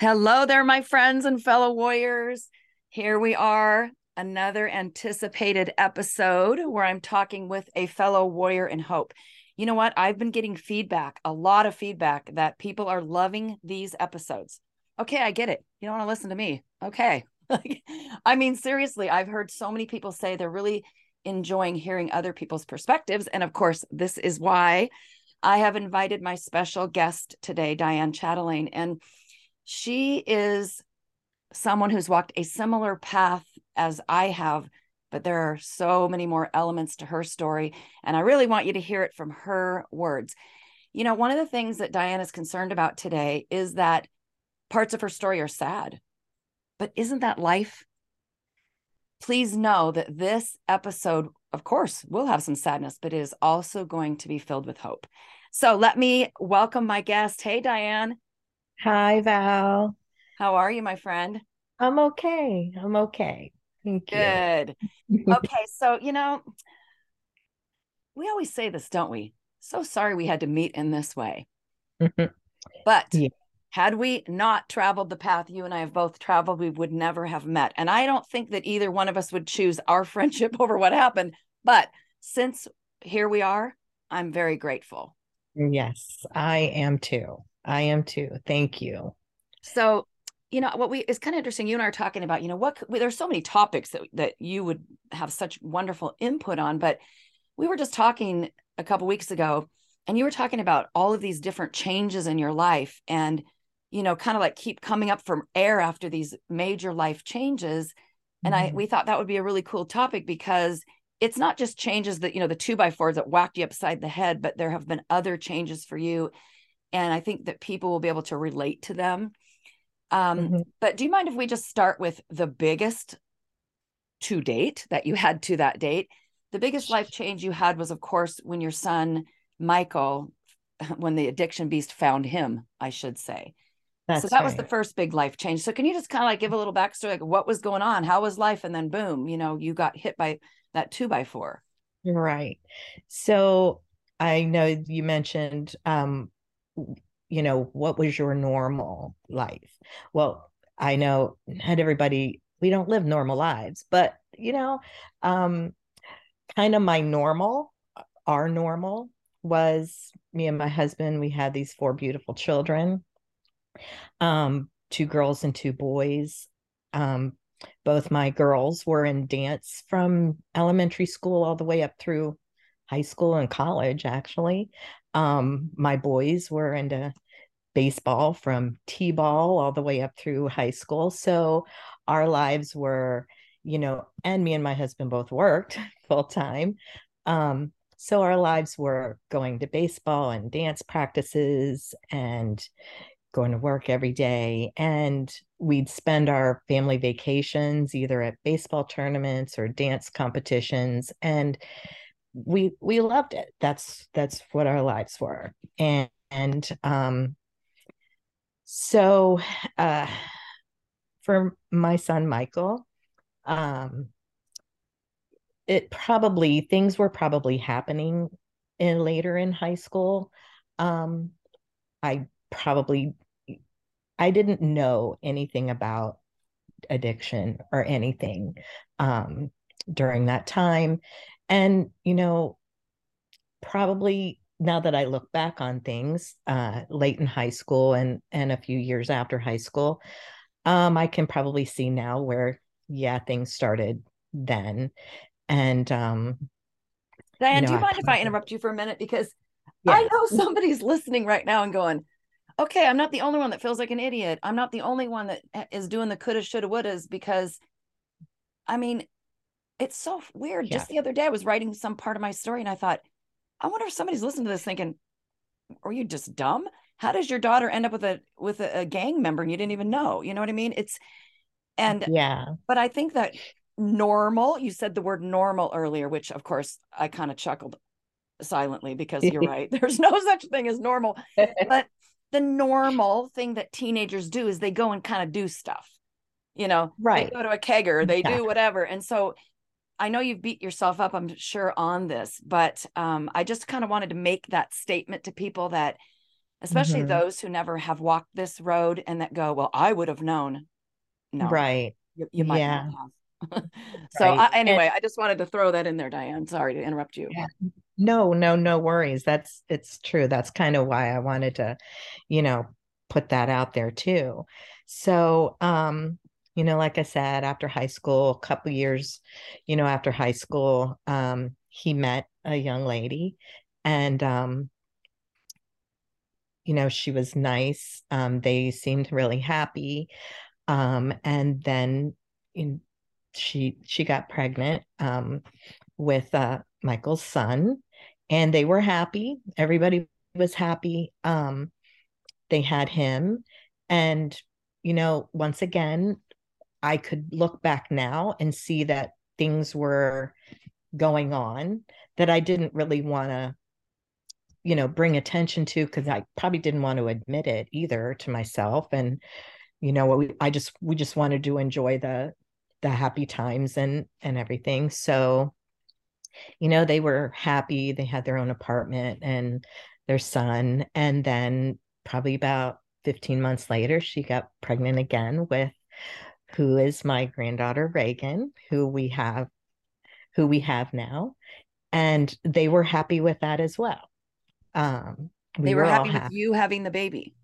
Hello there, my friends and fellow warriors. Here we are, another anticipated episode where I'm talking with a fellow warrior in hope. You know what? I've been getting feedback, a lot of feedback that people are loving these episodes. Okay, I get it. You don't want to listen to me. Okay. I mean, seriously, I've heard so many people say they're really enjoying hearing other people's perspectives. And of course, this is why I have invited my special guest today, Diane Chatelain. And she is someone who's walked a similar path as I have, but there are so many more elements to her story. And I really want you to hear it from her words. You know, one of the things that Diane is concerned about today is that parts of her story are sad. But isn't that life? Please know that this episode, of course, will have some sadness, but it is also going to be filled with hope. So let me welcome my guest. Hey, Diane. Hi, Val. How are you, my friend? I'm okay. I'm okay. Thank Good. you. okay. So, you know, we always say this, don't we? So sorry we had to meet in this way. But Yeah. had we not traveled the path you and I have both traveled, we would never have met. And I don't think that either one of us would choose our friendship over what happened. But since here we are, I'm very grateful. yes, I am too. I am too. Thank you. So, you know, what we it's kind of interesting. You and I are talking about, you know, what could- there's so many topics that that you would have such wonderful input on, but we were just talking a couple weeks ago, and you were talking about all of these different changes in your life, and you know, kind of like keep coming up from air after these major life changes. And I Mhm. we thought that would be a really cool topic because it's not just changes that you know the two by fours that whacked you upside the head, but there have been other changes for you and I think that people will be able to relate to them. Um, Mhm. But do you mind if we just start with the biggest to date that you had to that date? The biggest life change you had was, of course, when your son Michael, when the addiction beast found him, I should say. That's so that was the first big life change. So can you just kind of like give a little backstory, like what was going on? How was life? And then boom, you know, you got hit by that two by four. Right. So I know you mentioned, um, you know, what was your normal life? Well, I know not everybody, we don't live normal lives, but you know, um, kind of my normal, our normal was me and my husband, we had these four beautiful children. um, two girls and two boys. Um, both my girls were in dance from elementary school all the way up through high school and college, actually. Um, my boys were into baseball from T ball all the way up through high school. So our lives were, you know, and me and my husband both worked full time. Um, so our lives were going to baseball and dance practices and going to work every day and we'd spend our family vacations either at baseball tournaments or dance competitions and we we loved it. That's that's what our lives were. And and um so uh for my son michael um it probably things were probably happening in later in high school. Um i probably I didn't know anything about addiction or anything um, during that time. And, you know, probably now that I look back on things uh, late in high school and, and a few years after high school, um, I can probably see now where, yeah, things started then. And, um, Diane, you know, do you I mind if I interrupt you for a minute? Because I know somebody's listening right now and going, okay, I'm not the only one that feels like an idiot. I'm not the only one that eh, doing the coulda, shoulda, wouldas because I mean, it's so weird. yeah, Just the other day, I was writing some part of my story and I thought, I wonder if somebody's listening to this thinking, are you just dumb? How does your daughter end up with a with a, a gang member and you didn't even know? You know what I mean? It's and yeah, but I think that normal, you said the word normal earlier, which of course I kind of chuckled silently because you're right. There's no such thing as normal. But the normal thing that teenagers do is they go and kind of do stuff. You know, right. they go to a kegger, they exactly. do whatever. And so I know you've beat yourself up, I'm sure, on this, but um, I just kind of wanted to make that statement to people that especially mm-hmm. those who never have walked this road and that go, well, I would have known. No, right. You, you might yeah. have. so right. I, anyway, and, I just wanted to throw that in there, Diane. Sorry to interrupt you. Yeah. No, no, no worries. That's it's true. That's kind of why I wanted to, you know, put that out there too. So, um, you know, like I said, after high school, a couple years, you know, after high school, um, he met a young lady and um, you know, she was nice. Um, they seemed really happy. Um, and then in, she she got pregnant um, with uh, Michael's son, and they were happy. Everybody was happy. Um, they had him, and you know, once again, I could look back now and see that things were going on that I didn't really want to, you know, bring attention to because I probably didn't want to admit it either to myself. And, you know, we, I just, we just wanted to enjoy the, the happy times and, and everything. So, you know, they were happy. They had their own apartment and their son. And then probably about 15 months later, she got pregnant again with who is my granddaughter Reagan, who we have who we have now. And they were happy with that as well. Um, we they were, were happy, happy with you having the baby.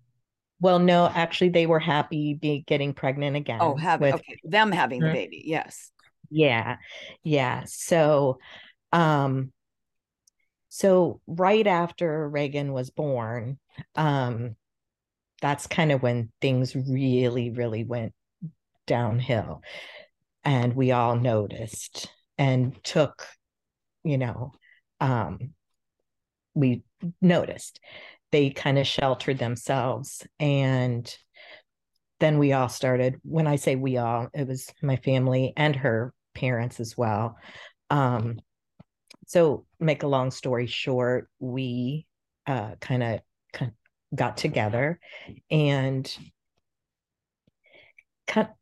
Well, no, actually, they were happy be getting pregnant again. Oh, having with, okay, them having the mm-hmm. baby, yes. Yeah, yeah. So, um, so right after Reagan was born, um, that's kind of when things really, really went downhill, and we all noticed and took, you know, um, we noticed. They kind of sheltered themselves. And then we all started when i say we all it was my family and her parents as well. Um so make a long story short we uh kind of got together and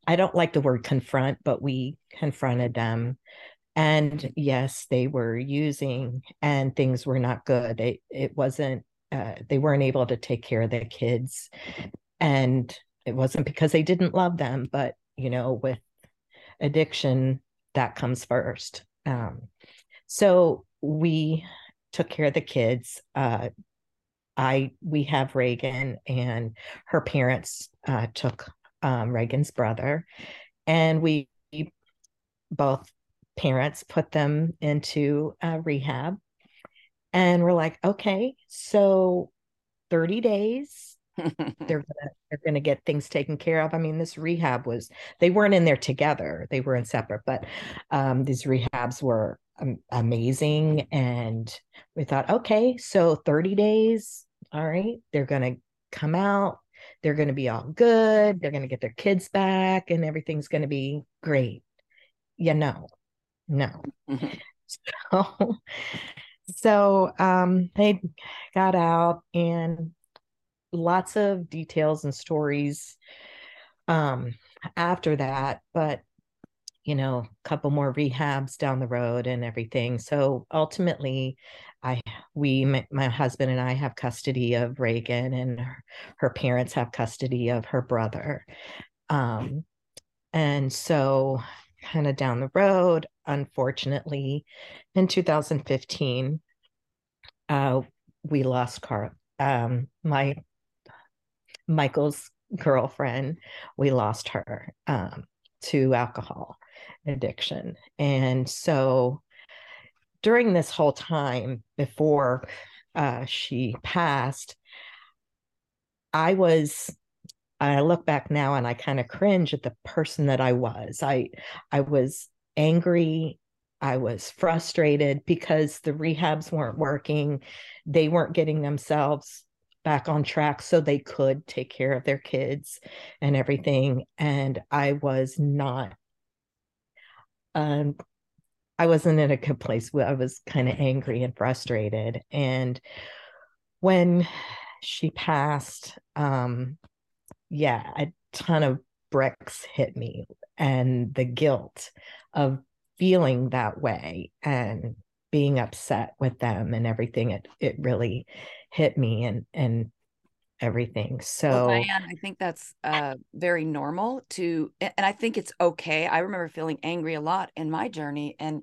I don't like the word confront, but we confronted them. And yes they were using and things were not good. They it wasn't uh, they weren't able to take care of their kids. And it wasn't because they didn't love them but you know with addiction that comes first. Um, so we took care of the kids. Uh, i we have reagan and her parents uh, took um, reagan's brother. And we both parents put them into uh, rehab. And we're like okay so 30 days they're gonna they're gonna get things taken care of. I mean this rehab was they weren't in there together. They were in separate but um, these rehabs were um, amazing. And we thought okay so 30 days all right they're gonna come out they're gonna be all good they're gonna get their kids back and everything's gonna be great you know no. Mm-hmm. So, so um, they got out and lots of details and stories um, after that, but you know, a couple more rehabs down the road and everything. So ultimately, I we my, my husband and I have custody of Reagan, and her, her parents have custody of her brother. Um, and so kind of down the road, unfortunately, in 2015, uh, we lost Carl. Um, my Michael's girlfriend, we lost her um, to alcohol addiction, and so during this whole time before uh, she passed, I was I look back now and I kind of cringe at the person that I was. I I was angry, I was frustrated because the rehabs weren't working. They weren't getting themselves back on track so they could take care of their kids and everything and I was not um I wasn't in a good place. I was kind of angry and frustrated and when she passed um yeah, a ton of bricks hit me and the guilt of feeling that way and being upset with them and everything it it really hit me and and everything. So, well, Diane, I think that's uh, very normal to, and I think it's okay. I remember feeling angry a lot in my journey, and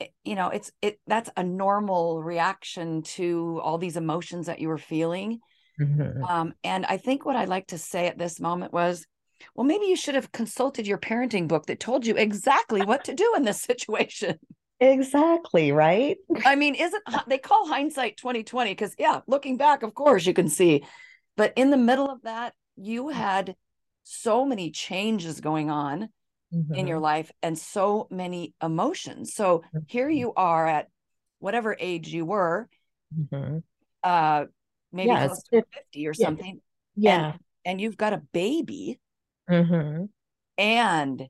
it, you know, it's it that's a normal reaction to all these emotions that you were feeling. Mm-hmm. Um, and I think what I'd like to say at this moment was, well, maybe you should have consulted your parenting book that told you exactly what to do in this situation. Exactly, right? I mean, isn't they call hindsight 2020 cuz yeah, looking back of course you can see. But in the middle of that, you had so many changes going on mm-hmm. in your mm-hmm. life and so many emotions. So mm-hmm. here you are at whatever age you were. Mm-hmm. Uh maybe yeah, close to 50 or something. Yeah. And, and you've got a baby. Mm-hmm. And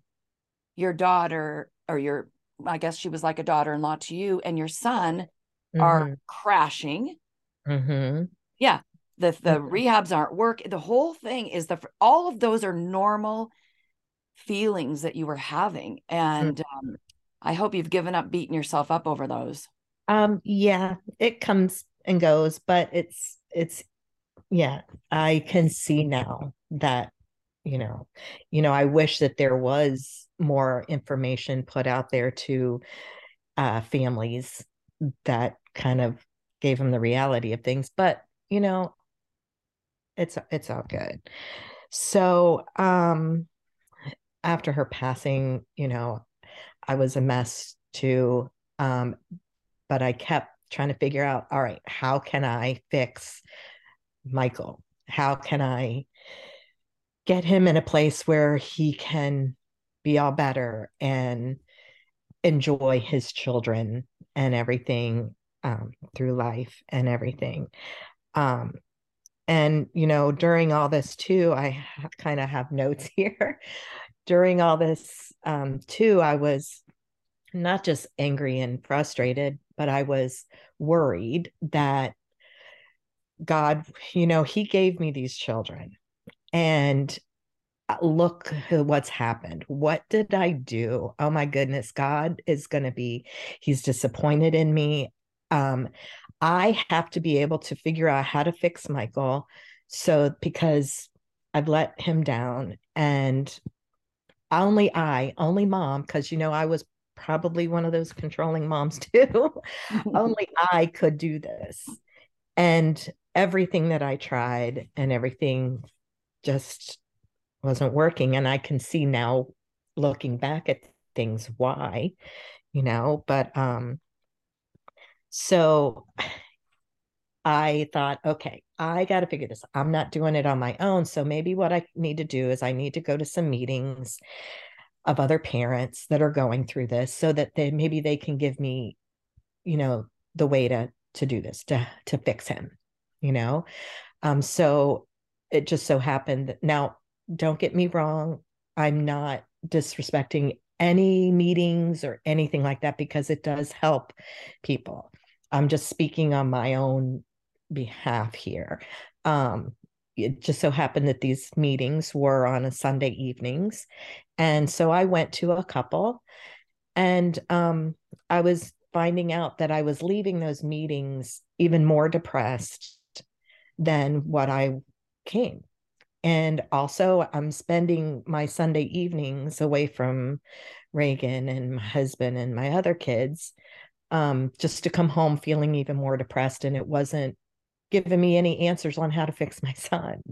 your daughter or your I guess she was like a daughter in law to you and your son mm-hmm. are crashing. Mm-hmm. Yeah. The the mm-hmm. rehabs aren't work. The whole thing is the all of those are normal feelings that you were having. And mm-hmm. um, I hope you've given up beating yourself up over those. Um, yeah, it comes and goes, but it's it's yeah, I can see now that you know you know i wish that there was more information put out there to uh, families that kind of gave them the reality of things but you know it's it's all good. So um after her passing you know i was a mess too um but i kept trying to figure out all right how can i fix michael? How can i get him in a place where he can be all better and enjoy his children and everything um, through life and everything. Um, and, you know, during all this too, I ha- kind of have notes here. during all this um, too, I was not just angry and frustrated, but I was worried that God, you know, He gave me these children and uh, look what's happened. What did I do? Oh my goodness, God is going to be, he's disappointed in me. Um, I have to be able to figure out how to fix Michael. So, because I've let him down and only I, only mom, because, you know, I was probably one of those controlling moms too. only I could do this. And everything that I tried and everything just wasn't working. And i can see now looking back at things why you know but um so i thought okay i got to figure this. I'm not doing it on my own. So maybe what i need to do is i need to go to some meetings of other parents that are going through this so that they maybe they can give me you know the way to to do this to to fix him you know? Um so it just so happened that now don't get me wrong i'm not disrespecting any meetings or anything like that because it does help people. I'm just speaking on my own behalf here. Um it just so happened that these meetings were on a sunday evenings and so i went to a couple and um i was finding out that i was leaving those meetings even more depressed than what i came. And also, I'm spending my Sunday evenings away from Reagan and my husband and my other kids um, just to come home feeling even more depressed. And it wasn't giving me any answers on how to fix my son,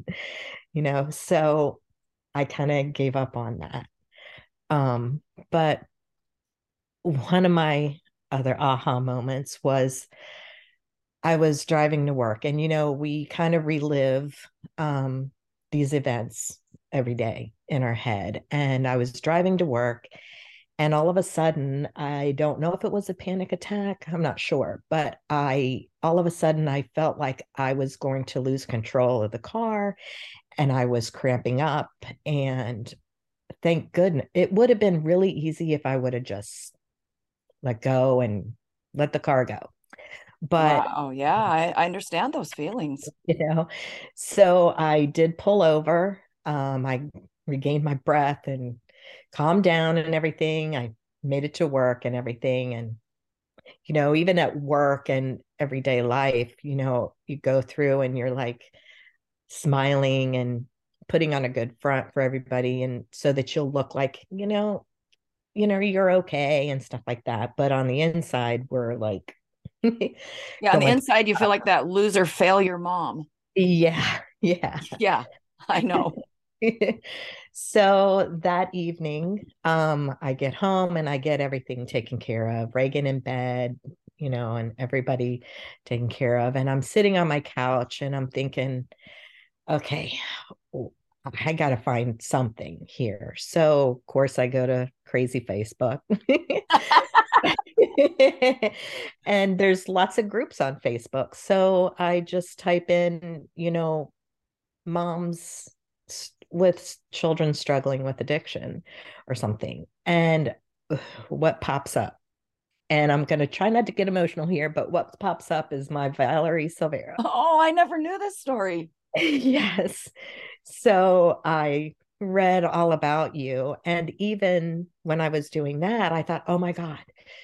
you know? So I kind of gave up on that. Um, but one of my other aha moments was I was driving to work, and you know, we kind of relive um, these events every day in our head. And I was driving to work, and all of a sudden, I don't know if it was a panic attack, I'm not sure, but I all of a sudden I felt like I was going to lose control of the car and I was cramping up. And thank goodness, it would have been really easy if I would have just let go and let the car go but oh yeah I, I understand those feelings. You know so i did pull over um i regained my breath and calmed down and everything i made it to work and everything and you know even at work and everyday life you know you go through and you're like smiling and putting on a good front for everybody and so that you'll look like you know you know you're okay and stuff like that but on the inside we're like yeah on the inside you feel like that loser failure mom yeah yeah yeah i know so that evening um i get home and i get everything taken care of reagan in bed you know and everybody taken care of and i'm sitting on my couch and i'm thinking okay I got to find something here. So, of course, I go to crazy Facebook. and there's lots of groups on Facebook. So I just type in, you know, moms with children struggling with addiction or something. And what pops up? And I'm going to try not to get emotional here, but what pops up is my Valerie Silveira. Oh, I never knew this story. yes. So I read all about you. And even when I was doing that, I thought, oh my God,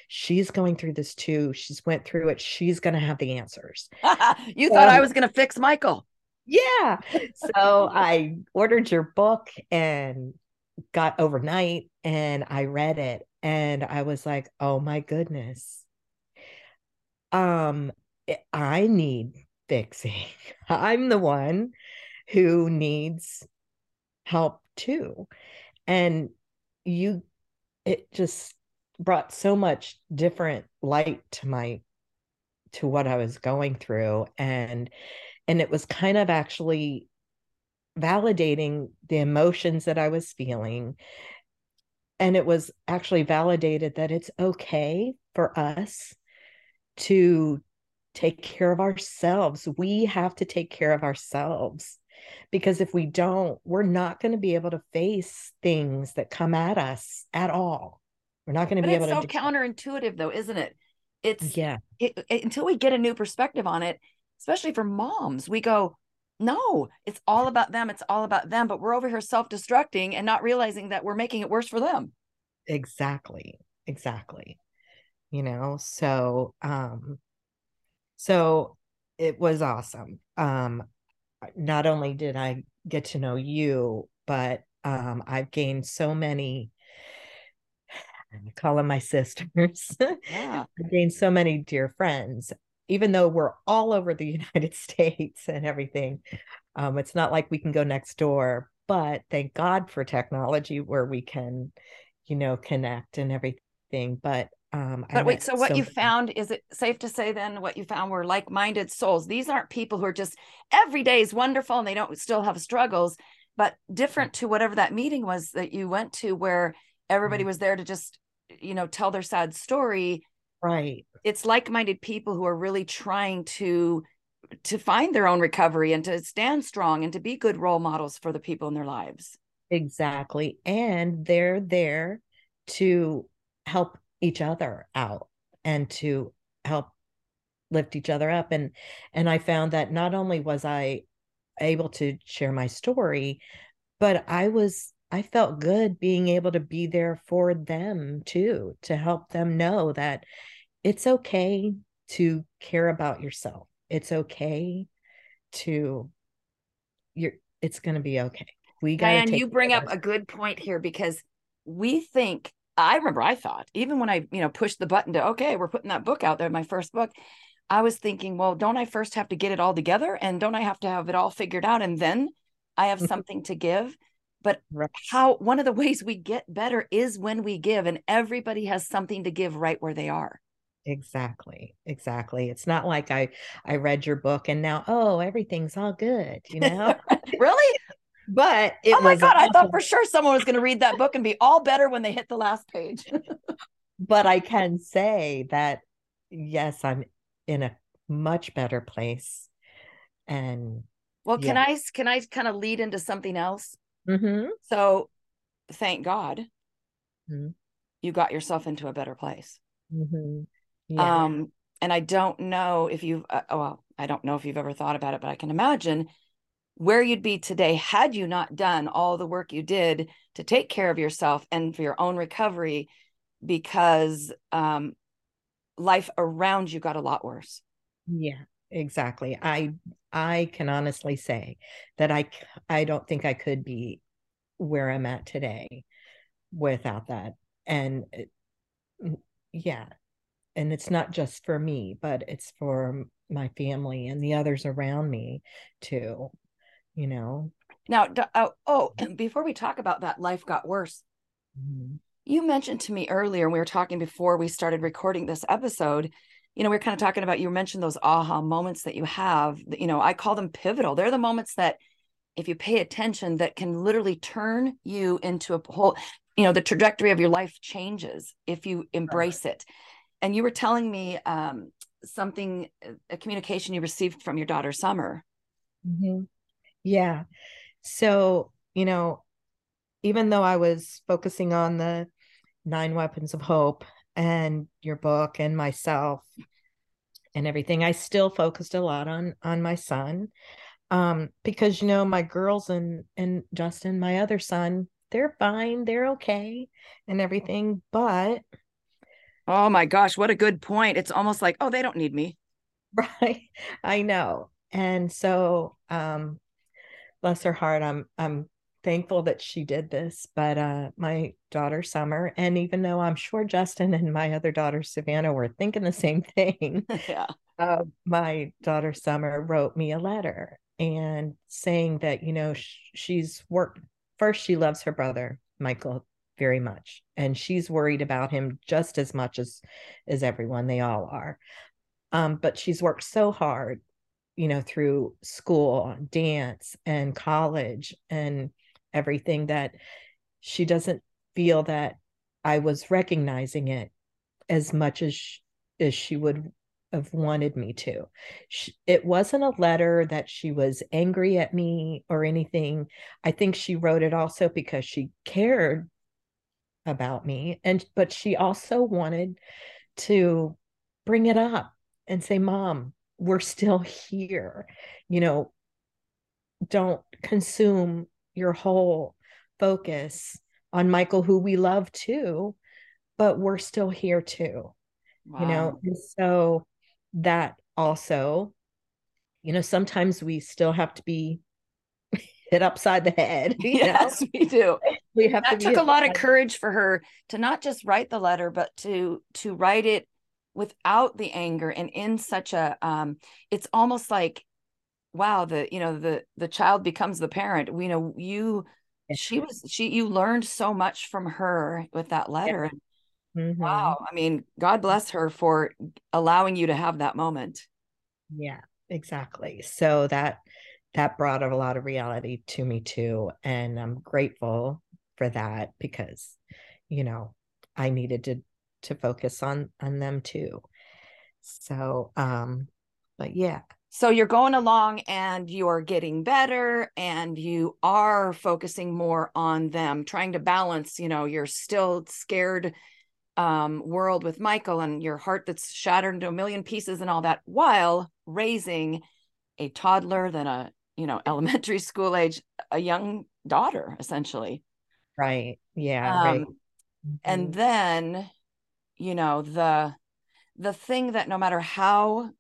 she's going through this too. She's went through it. She's going to have the answers. you thought I was going to fix Michael. Yeah. So I ordered your book and got overnight and I read it and I was like, oh my goodness. Um, I need fixing. I'm the one who needs help too. And you, it just brought so much different light to my, to what I was going through. And, and it was kind of actually validating the emotions that I was feeling. And it was actually validated that it's okay for us to take care of ourselves. We have to take care of ourselves because if we don't, we're not going to be able to face things that come at us at all. We're not going to be able so to. It's so counterintuitive, though, isn't it? It's yeah. It, it, until we get a new perspective on it, especially for moms, we go, no, it's all about them. It's all about them. But we're over here self destructing and not realizing that we're making it worse for them. Exactly. Exactly. You know, so, um, so it was awesome. Um, not only did I get to know you, but um, I've gained so many. I call them my sisters. Yeah. I've gained so many dear friends, even though we're all over the United States and everything. Um, it's not like we can go next door, but thank God for technology where we can, you know, connect and everything. But um, but wait, so what so you found is it safe to say then what you found were like-minded souls? These aren't people who are just every day is wonderful and they don't still have struggles, but different to whatever that meeting was that you went to where everybody mm. was there to just, you know, tell their sad story. Right. It's like-minded people who are really trying to to find their own recovery and to stand strong and to be good role models for the people in their lives. Exactly. And they're there to help each other out and to help lift each other up. And and i found that not only was i able to share my story but i was i felt good being able to be there for them too to help them know that it's okay to care about yourself. It's okay to you're it's going to be okay. We got and you bring up a good point here because we think I remember I thought, even when I, you know, pushed the button to, okay, we're putting that book out there, my first book, I was thinking, well, don't I first have to get it all together? And don't I have to have it all figured out? And then I have something to give. But right. how one of the ways we get better is when we give, and everybody has something to give right where they are. Exactly. Exactly. It's not like I I read your book and now oh everything's all good, you know. really? But it oh my god awesome. i thought for sure someone was going to read that book and be all better when they hit the last page but i can say that yes i'm in a much better place and well can i can i kind of lead into something else mm-hmm. so thank god mm-hmm. you got yourself into a better place mm-hmm. yeah. um and i don't know if you've uh, well i don't know if you've ever thought about it but i can imagine where you'd be today had you not done all the work you did to take care of yourself and for your own recovery because um, life around you got a lot worse yeah exactly i I can honestly say that I I don't think I could be where I'm at today without that. And yeah, and it's not just for me, but it's for my family and the others around me too. You know. Now, oh, oh before we talk about that, life got worse. Mm-hmm. You mentioned to me earlier, we were talking before we started recording this episode. You know, we are kind of talking about you mentioned those aha moments that you have. You know, I call them pivotal. They're the moments that, if you pay attention, that can literally turn you into a whole. You know, the trajectory of your life changes if you embrace it. And you were telling me um, something, a communication you received from your daughter Summer. Mm-hmm. Yeah. So, you know, even though I was focusing on the nine weapons of hope and your book and myself and everything, I still focused a lot on on my son. Um, because you know, my girls and and Justin, my other son, they're fine, they're okay and everything, but oh my gosh, what a good point. It's almost like, oh, they don't need me. Right. I know. And so um bless her heart, I'm I'm thankful that she did this. But uh, my daughter Summer, and even though I'm sure Justin and my other daughter Savannah were thinking the same thing, yeah. Uh, my daughter Summer wrote me a letter and saying that you know sh- she's worked. First, she loves her brother Michael very much, and she's worried about him just as much as as everyone. They all are. Um, but she's worked so hard you know through school dance and college and everything that she doesn't feel that I was recognizing it as much as as she would have wanted me to. She, it wasn't a letter that she was angry at me or anything. I think she wrote it also because she cared about me and but she also wanted to bring it up and say mom we're still here you know don't consume your whole focus on Michael, who we love too, but we're still here too. Wow. You know, and so that also, you know, sometimes we still have to be hit upside the head. yes, know? we do. We have that to took a lot of courage for her to not just write the letter, but to to write it without the anger and in such a um it's almost like wow the you know the the child becomes the parent. We you know you she was she you learned so much from her with that letter mm-hmm. wow i mean god bless her for allowing you to have that moment. Yeah exactly. So that that brought a lot of reality to me too and i'm grateful for that because you know i needed to to focus on on them too. So um but yeah. So you're going along and you're getting better and you are focusing more on them trying to balance you know you're still scared um, world with michael and your heart that's shattered into a million pieces and all that while raising a toddler then a you know elementary school age a young daughter essentially. Right. Yeah um, right mm-hmm. and then you know the the thing that no matter how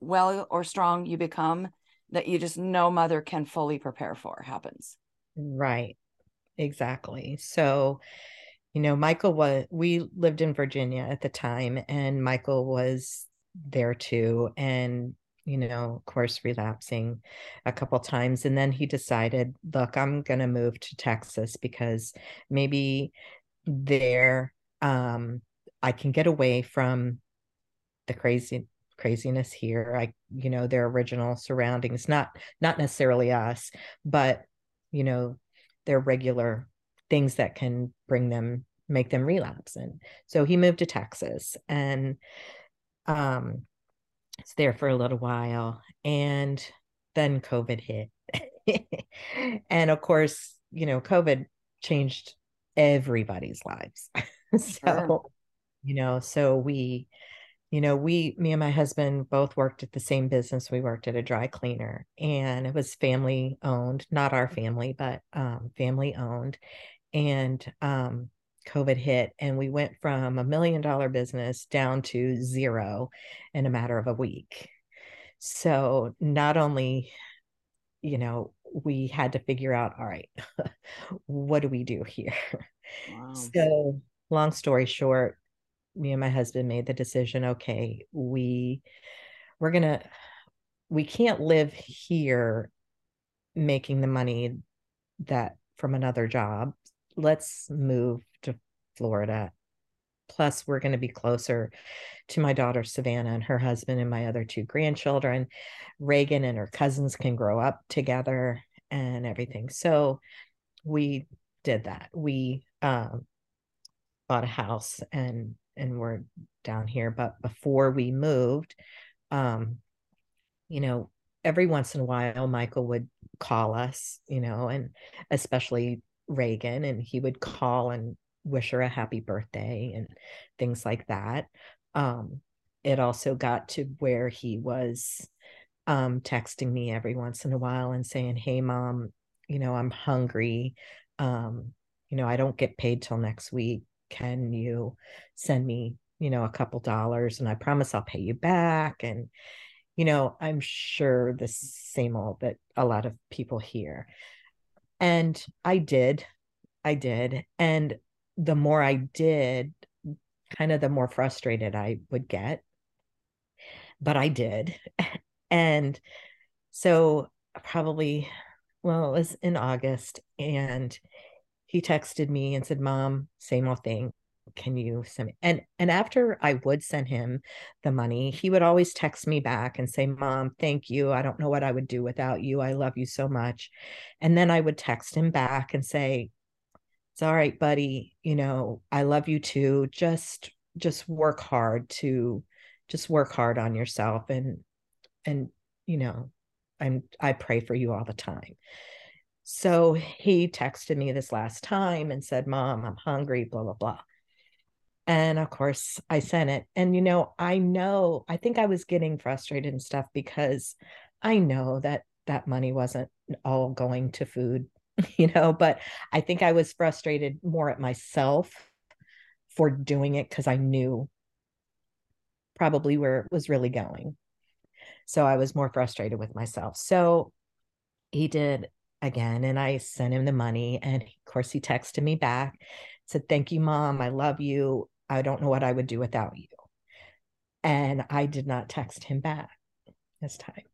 well or strong you become that you just no mother can fully prepare for happens. Right. Exactly. So, you know, Michael was, we lived in Virginia at the time, and Michael was there too. And, you know, of course, relapsing a couple times. And then he decided, look, I'm going to move to Texas because maybe there um, I can get away from the crazy craziness here. I you know their original surroundings not not necessarily us but you know their regular things that can bring them make them relapse. And so he moved to texas and um it's there for a little while. And then covid hit. And of course you know covid changed everybody's lives so sure. you know so we you know, we, me and my husband both worked at the same business. We worked at a dry cleaner and it was family owned, not our family, but um, family owned. And um, COVID hit and we went from a million dollar business down to zero in a matter of a week. So not only, you know, we had to figure out, all right, what do we do here? Wow. So long story short, me and my husband made the decision, okay, we we're gonna we can't live here making the money that from another job. Let's move to Florida. Plus, we're going to be closer to my daughter Savannah and her husband and my other two grandchildren. Reagan and her cousins can grow up together and everything. So we did that. We um, bought a house and and we're down here. But before we moved, um, you know, every once in a while, Michael would call us, you know, and especially Reagan, and he would call and wish her a happy birthday and things like that. Um, it also got to where he was um, texting me every once in a while and saying, Hey, mom, you know, I'm hungry. Um, you know, I don't get paid till next week. Can you send me, you know, a couple dollars and I promise I'll pay you back? And, you know, I'm sure the same old that a lot of people hear. And I did. I did. And the more I did, kind of the more frustrated I would get. But I did. And so probably, well, it was in August and he texted me and said, Mom, same old thing. Can you send me and and after i would send him the money he would always text me back and say mom thank you. I don't know what i would do without you. I love you so much. And then i would text him back and say it's all right buddy. You know i love you too. Just just work hard to just work hard on yourself and and you know i'm i pray for you all the time so he texted me this last time and said mom i'm hungry blah blah blah and of course, I sent it. And, you know, I know, I think I was getting frustrated and stuff because I know that that money wasn't all going to food, you know, but I think I was frustrated more at myself for doing it because I knew probably where it was really going. So I was more frustrated with myself. So he did again, and I sent him the money. And of course, he texted me back, said, Thank you, mom. I love you. I don't know what I would do without you. And I did not text him back this time.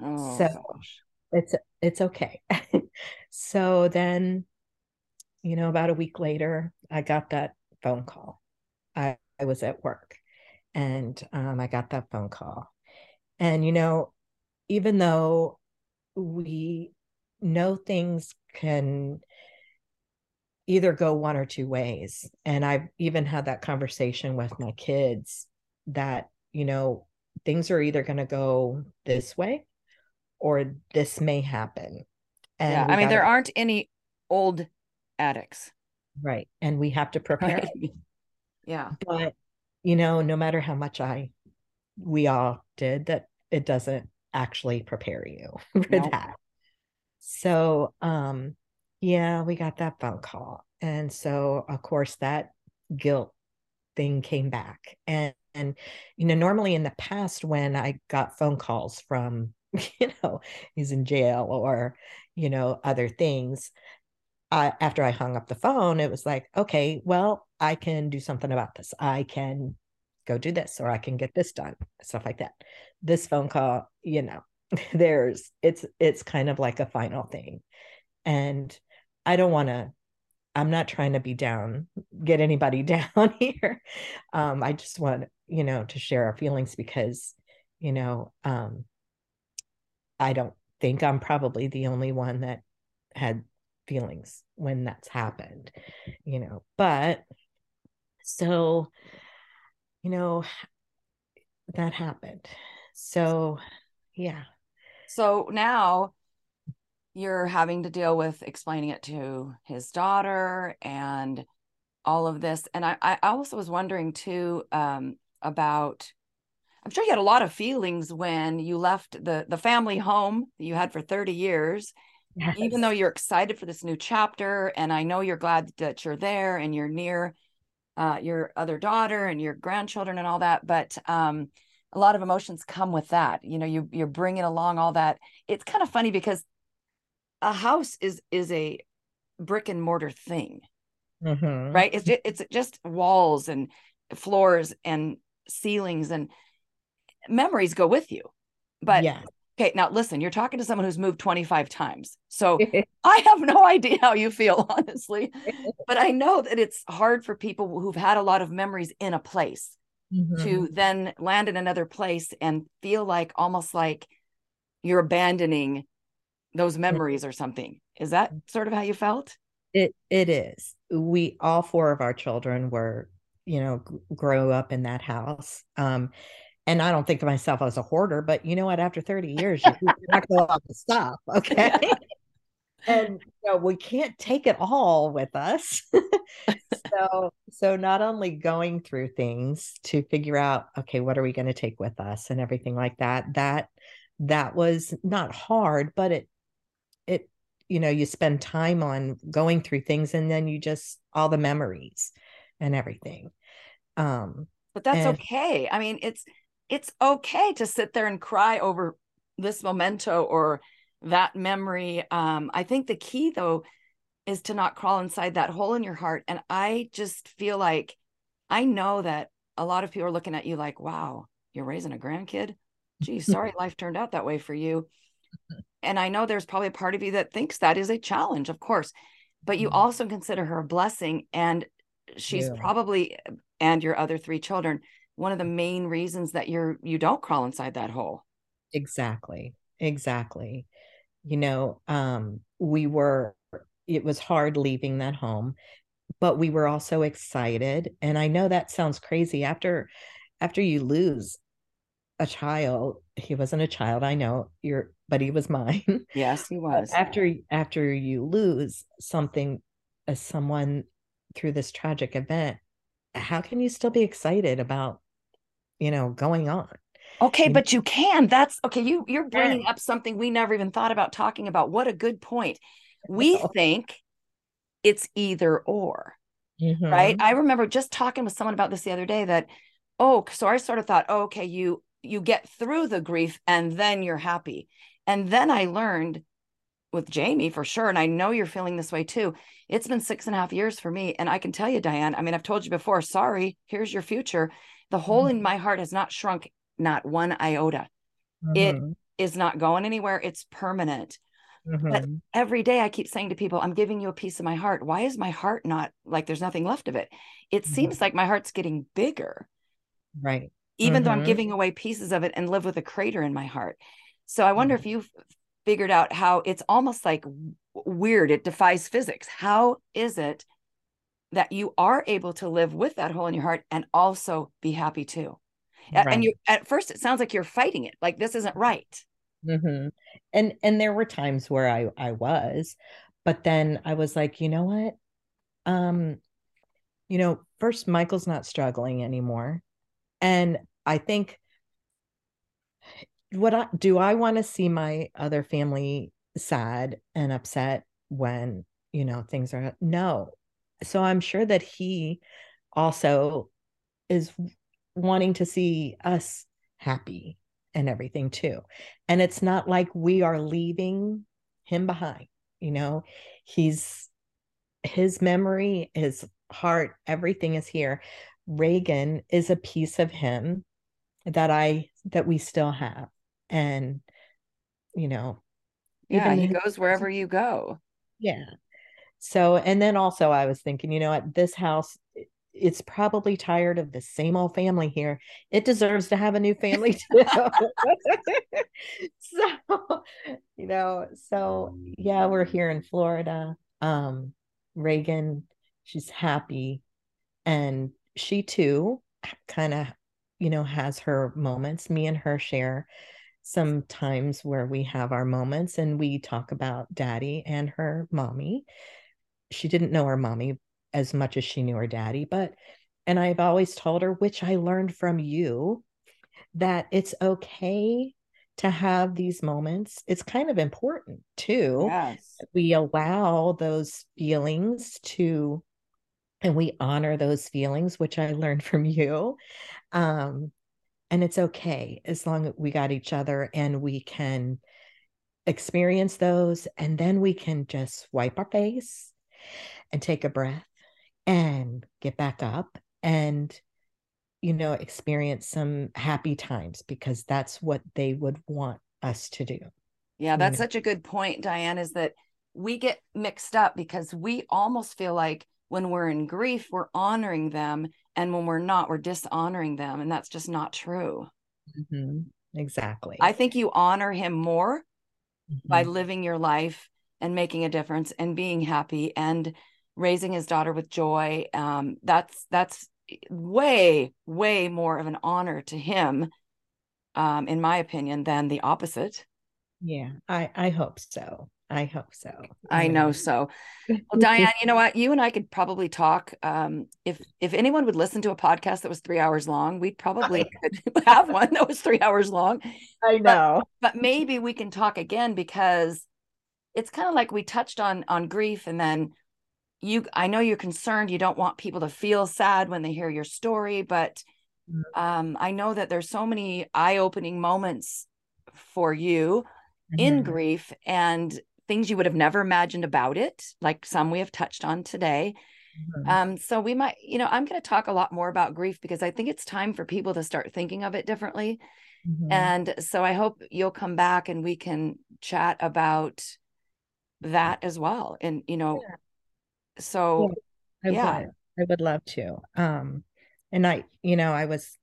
Oh, so gosh. it's it's okay. so then, you know, about a week later, I got that phone call. I, I was at work and um, I got that phone call. And, you know, even though we know things can either go one or two ways. And I've even had that conversation with my kids that, you know, things are either going to go this way or this may happen. And yeah, I mean, gotta, there aren't any old addicts. Right. And we have to prepare. Right. yeah. But, you know, no matter how much I, we all did, that it doesn't actually prepare you for nope. that. So, um, yeah, we got that phone call. And so, of course, that guilt thing came back. And, and, you know, normally in the past, when I got phone calls from, you know, he's in jail or, you know, other things, I, after I hung up the phone, it was like, okay, well, I can do something about this. I can go do this or I can get this done, stuff like that. This phone call, you know, there's it's it's kind of like a final thing. And I don't want to I'm not trying to be down, get anybody down here. Um, I just want, you know, to share our feelings because, you know, um, I don't think I'm probably the only one that had feelings when that's happened, you know, but so, you know, that happened. So, yeah. So now you're having to deal with explaining it to his daughter and all of this. And I, I also was wondering too um, about. I'm sure you had a lot of feelings when you left the the family home that you had for 30 years. Yes. Even though you're excited for this new chapter, and I know you're glad that you're there and you're near uh, your other daughter and your grandchildren and all that, but um, a lot of emotions come with that. You know you you're bringing along all that. It's kind of funny because a house is is a brick and mortar thing. Mhm. right? It's just, it's just walls and floors and ceilings and memories go with you. But yeah. Okay now listen you're talking to someone who's moved 25 times so i have no idea how you feel honestly but i know that it's hard for people who've had a lot of memories in a place Mhm. to then land in another place and feel like almost like you're abandoning those memories or something is that sort of how you felt It it is. We all four of our children were, you know, grow up in that house. Um, and I don't think of myself as a hoarder, but you know what? After 30 years, you- you're not going to stop. Okay. And you know, we can't take it all with us. so so not only going through things to figure out, okay, what are we going to take with us and everything like that, that that was not hard, but it it you know you spend time on going through things and then you just all the memories and everything um but that's And- okay i mean it's it's okay to sit there and cry over this memento or that memory. Um i think the key though is to not crawl inside that hole in your heart. And i just feel like i know that a lot of people are looking at you like wow you're raising a grandkid? Gee sorry life turned out that way for you. And i know there's probably a part of you that thinks that is a challenge of course but you Mhm. also consider her a blessing and she's Yeah. probably and your other three children one of the main reasons that you're you don't crawl inside that hole. Exactly exactly. You know um we were it was hard leaving that home but we were also excited and i know that sounds crazy after after you lose a child he wasn't a child i know you're but he was mine. Yes he But was. after after you lose something as someone through this tragic event how can you still be excited about you know going on. Okay but you can. That's okay you you're bringing up something we never even thought about talking about. What a good point. We think it's either or right? Mhm. i remember just talking with someone about this the other day that oh so i sort of thought oh, okay you you get through the grief and then you're happy. And then i learned with jamie for sure and i know you're feeling this way too it's been six and a half years for me and i can tell you diane i mean i've told you before sorry here's your future the hole in my heart has not shrunk not one iota it Mhm. is not going anywhere it's permanent Mhm. every day I keep saying to people, I'm giving you a piece of my heart. Why is my heart not like there's nothing left of it? It Mhm. seems like my heart's getting bigger, right even though I'm Mhm. giving away pieces of it and live with a crater in my heart. So I wonder Mhm. if you've figured out how it's almost like weird. It defies physics. How is it that you are able to live with that hole in your heart and also be happy too? Right. And you at first it sounds like you're fighting it, like this isn't right. Mhm. And and there were times where I I was, but then I was like, you know what? Um, you know, first Michael's not struggling anymore. And I think what I do I want to see my other family sad and upset when, you know, things are no. So I'm sure that he also is wanting to see us happy and everything too. And it's not like we are leaving him behind, you know. He's his memory, his heart, everything is here. Reagan is a piece of him that I that we still have. And you know, Yeah, even he goes wherever you go. yeah. So, and then also I was thinking, you know what, this house, it's probably tired of the same old family here. It deserves to have a new family too. so, you know, so yeah, we're here in Florida. Um, Reagan, she's happy. And she too kind of, you know, has her moments. Me and her share some times where we have our moments and we talk about daddy and her mommy. She didn't know her mommy as much as she knew her daddy, but and I've always told her, which I learned from you, that it's okay to have these moments. It's kind of important too. Yes. We allow those feelings to and we honor those feelings, which I learned from you. Um, and it's okay as long as we got each other and we can experience those and then we can just wipe our face and take a breath and get back up and you know experience some happy times because that's what they would want us to do yeah that's such a good point diane is that we get mixed up because we almost feel like when we're in grief we're honoring them and when we're not we're dishonoring them and that's just not true mm-hmm. exactly i think you honor him more mm-hmm. by living your life and making a difference and being happy and raising his daughter with joy um, that's that's way way more of an honor to him um, in my opinion than the opposite yeah i i hope so I hope so. I know so. Well, Diane, you know what? You and I could probably talk. Um, if if anyone would listen to a podcast that was three hours long, we'd probably could have one that was three hours long. I know. But, but maybe we can talk again because it's kind of like we touched on on grief and then you I know you're concerned you don't want people to feel sad when they hear your story, but mm. um, I know that there's so many eye-opening moments for you mm-hmm. in grief and things you would have never imagined about it, like some we have touched on today. Mm-hmm. Um, so we might, you know, I'm going to talk a lot more about grief because I think it's time for people to start thinking of it differently. Mm-hmm. And so I hope you'll come back and we can chat about that as well. And, you know, yeah. so yeah, I yeah. Would. I would love to. Um, and I, you know, I was,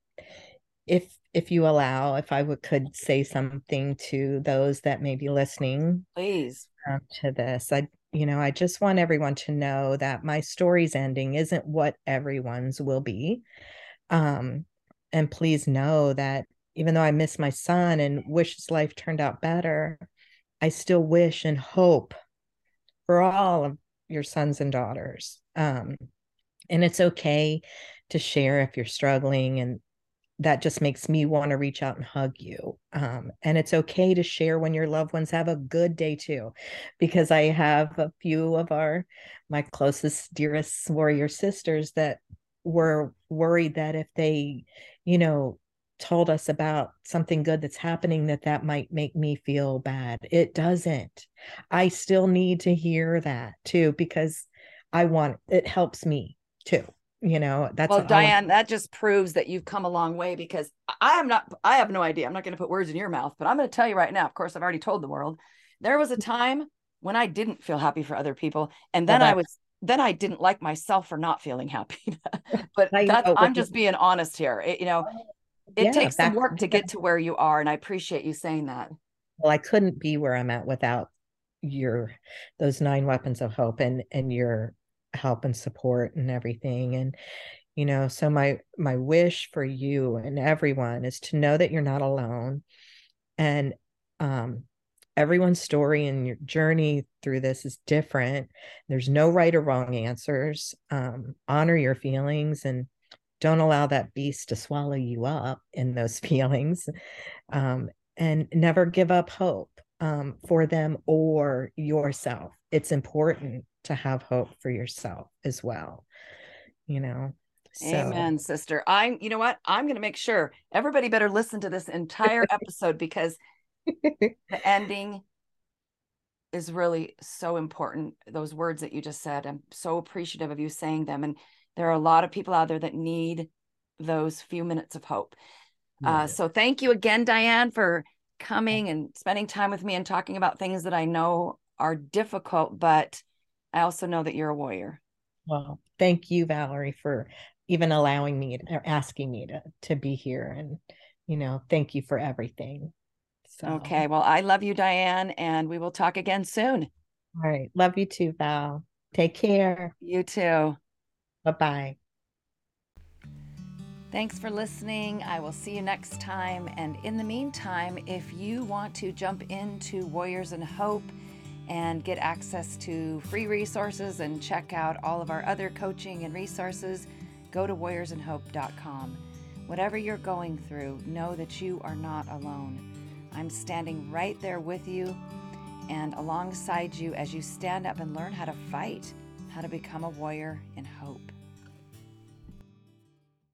if if you allow, if I would could say something to those that may be listening, please um, to this. I, you know, I just want everyone to know that my story's ending isn't what everyone's will be. Um, and please know that even though I miss my son and wish his life turned out better, I still wish and hope for all of your sons and daughters. Um, and it's okay to share if you're struggling and that just makes me want to reach out and hug you. Um, and it's okay to share when your loved ones have a good day too, because I have a few of our my closest, dearest warrior sisters that were worried that if they, you know, told us about something good that's happening that that might make me feel bad it doesn't i still need to hear that too because i want it helps me too you know that's well oh, diane that just proves that you've come a long way because i am not i have no idea. I'm not going to put words in your mouth but i'm going to tell you right now of course i've already told the world. There was a time when i didn't feel happy for other people and then well, i was then i didn't like myself for not feeling happy. But that's i'm just being honest here. It, you know it yeah, takes some work to get to where you are and i appreciate you saying that. Well i couldn't be where i'm at without your those nine weapons of hope and and your help and support and everything and you know so my my wish for you and everyone is to know that you're not alone and um everyone's story and your journey through this is different. There's no right or wrong answers. Um honor your feelings and don't allow that beast to swallow you up in those feelings um and never give up hope um, for them or yourself. It's important to have hope for yourself as well you know? So. amen sister. I'm you know what? I'm going to make sure everybody better listen to this entire episode because the ending is really so important those words that you just said. I'm so appreciative of you saying them and there are a lot of people out there that need those few minutes of hope. Yeah. uh, so thank you again diane for coming and spending time with me and talking about things that i know are difficult but I also know that you're a warrior. Well, thank you, Valerie, for even allowing me or asking me to to be here and you know thank you for everything. So okay well i love you diane and we will talk again soon. All right. Love you too val. Take care. You too. Bye-bye. Thanks for listening. I will see you next time. And in the meantime, if you want to jump into Warriors and Hope, and get access to free resources and check out all of our other coaching and resources, go to warriorsandhope.com. Whatever you're going through, know that you are not alone. I'm standing right there with you and alongside you as you stand up and learn how to fight, how to become a warrior in hope.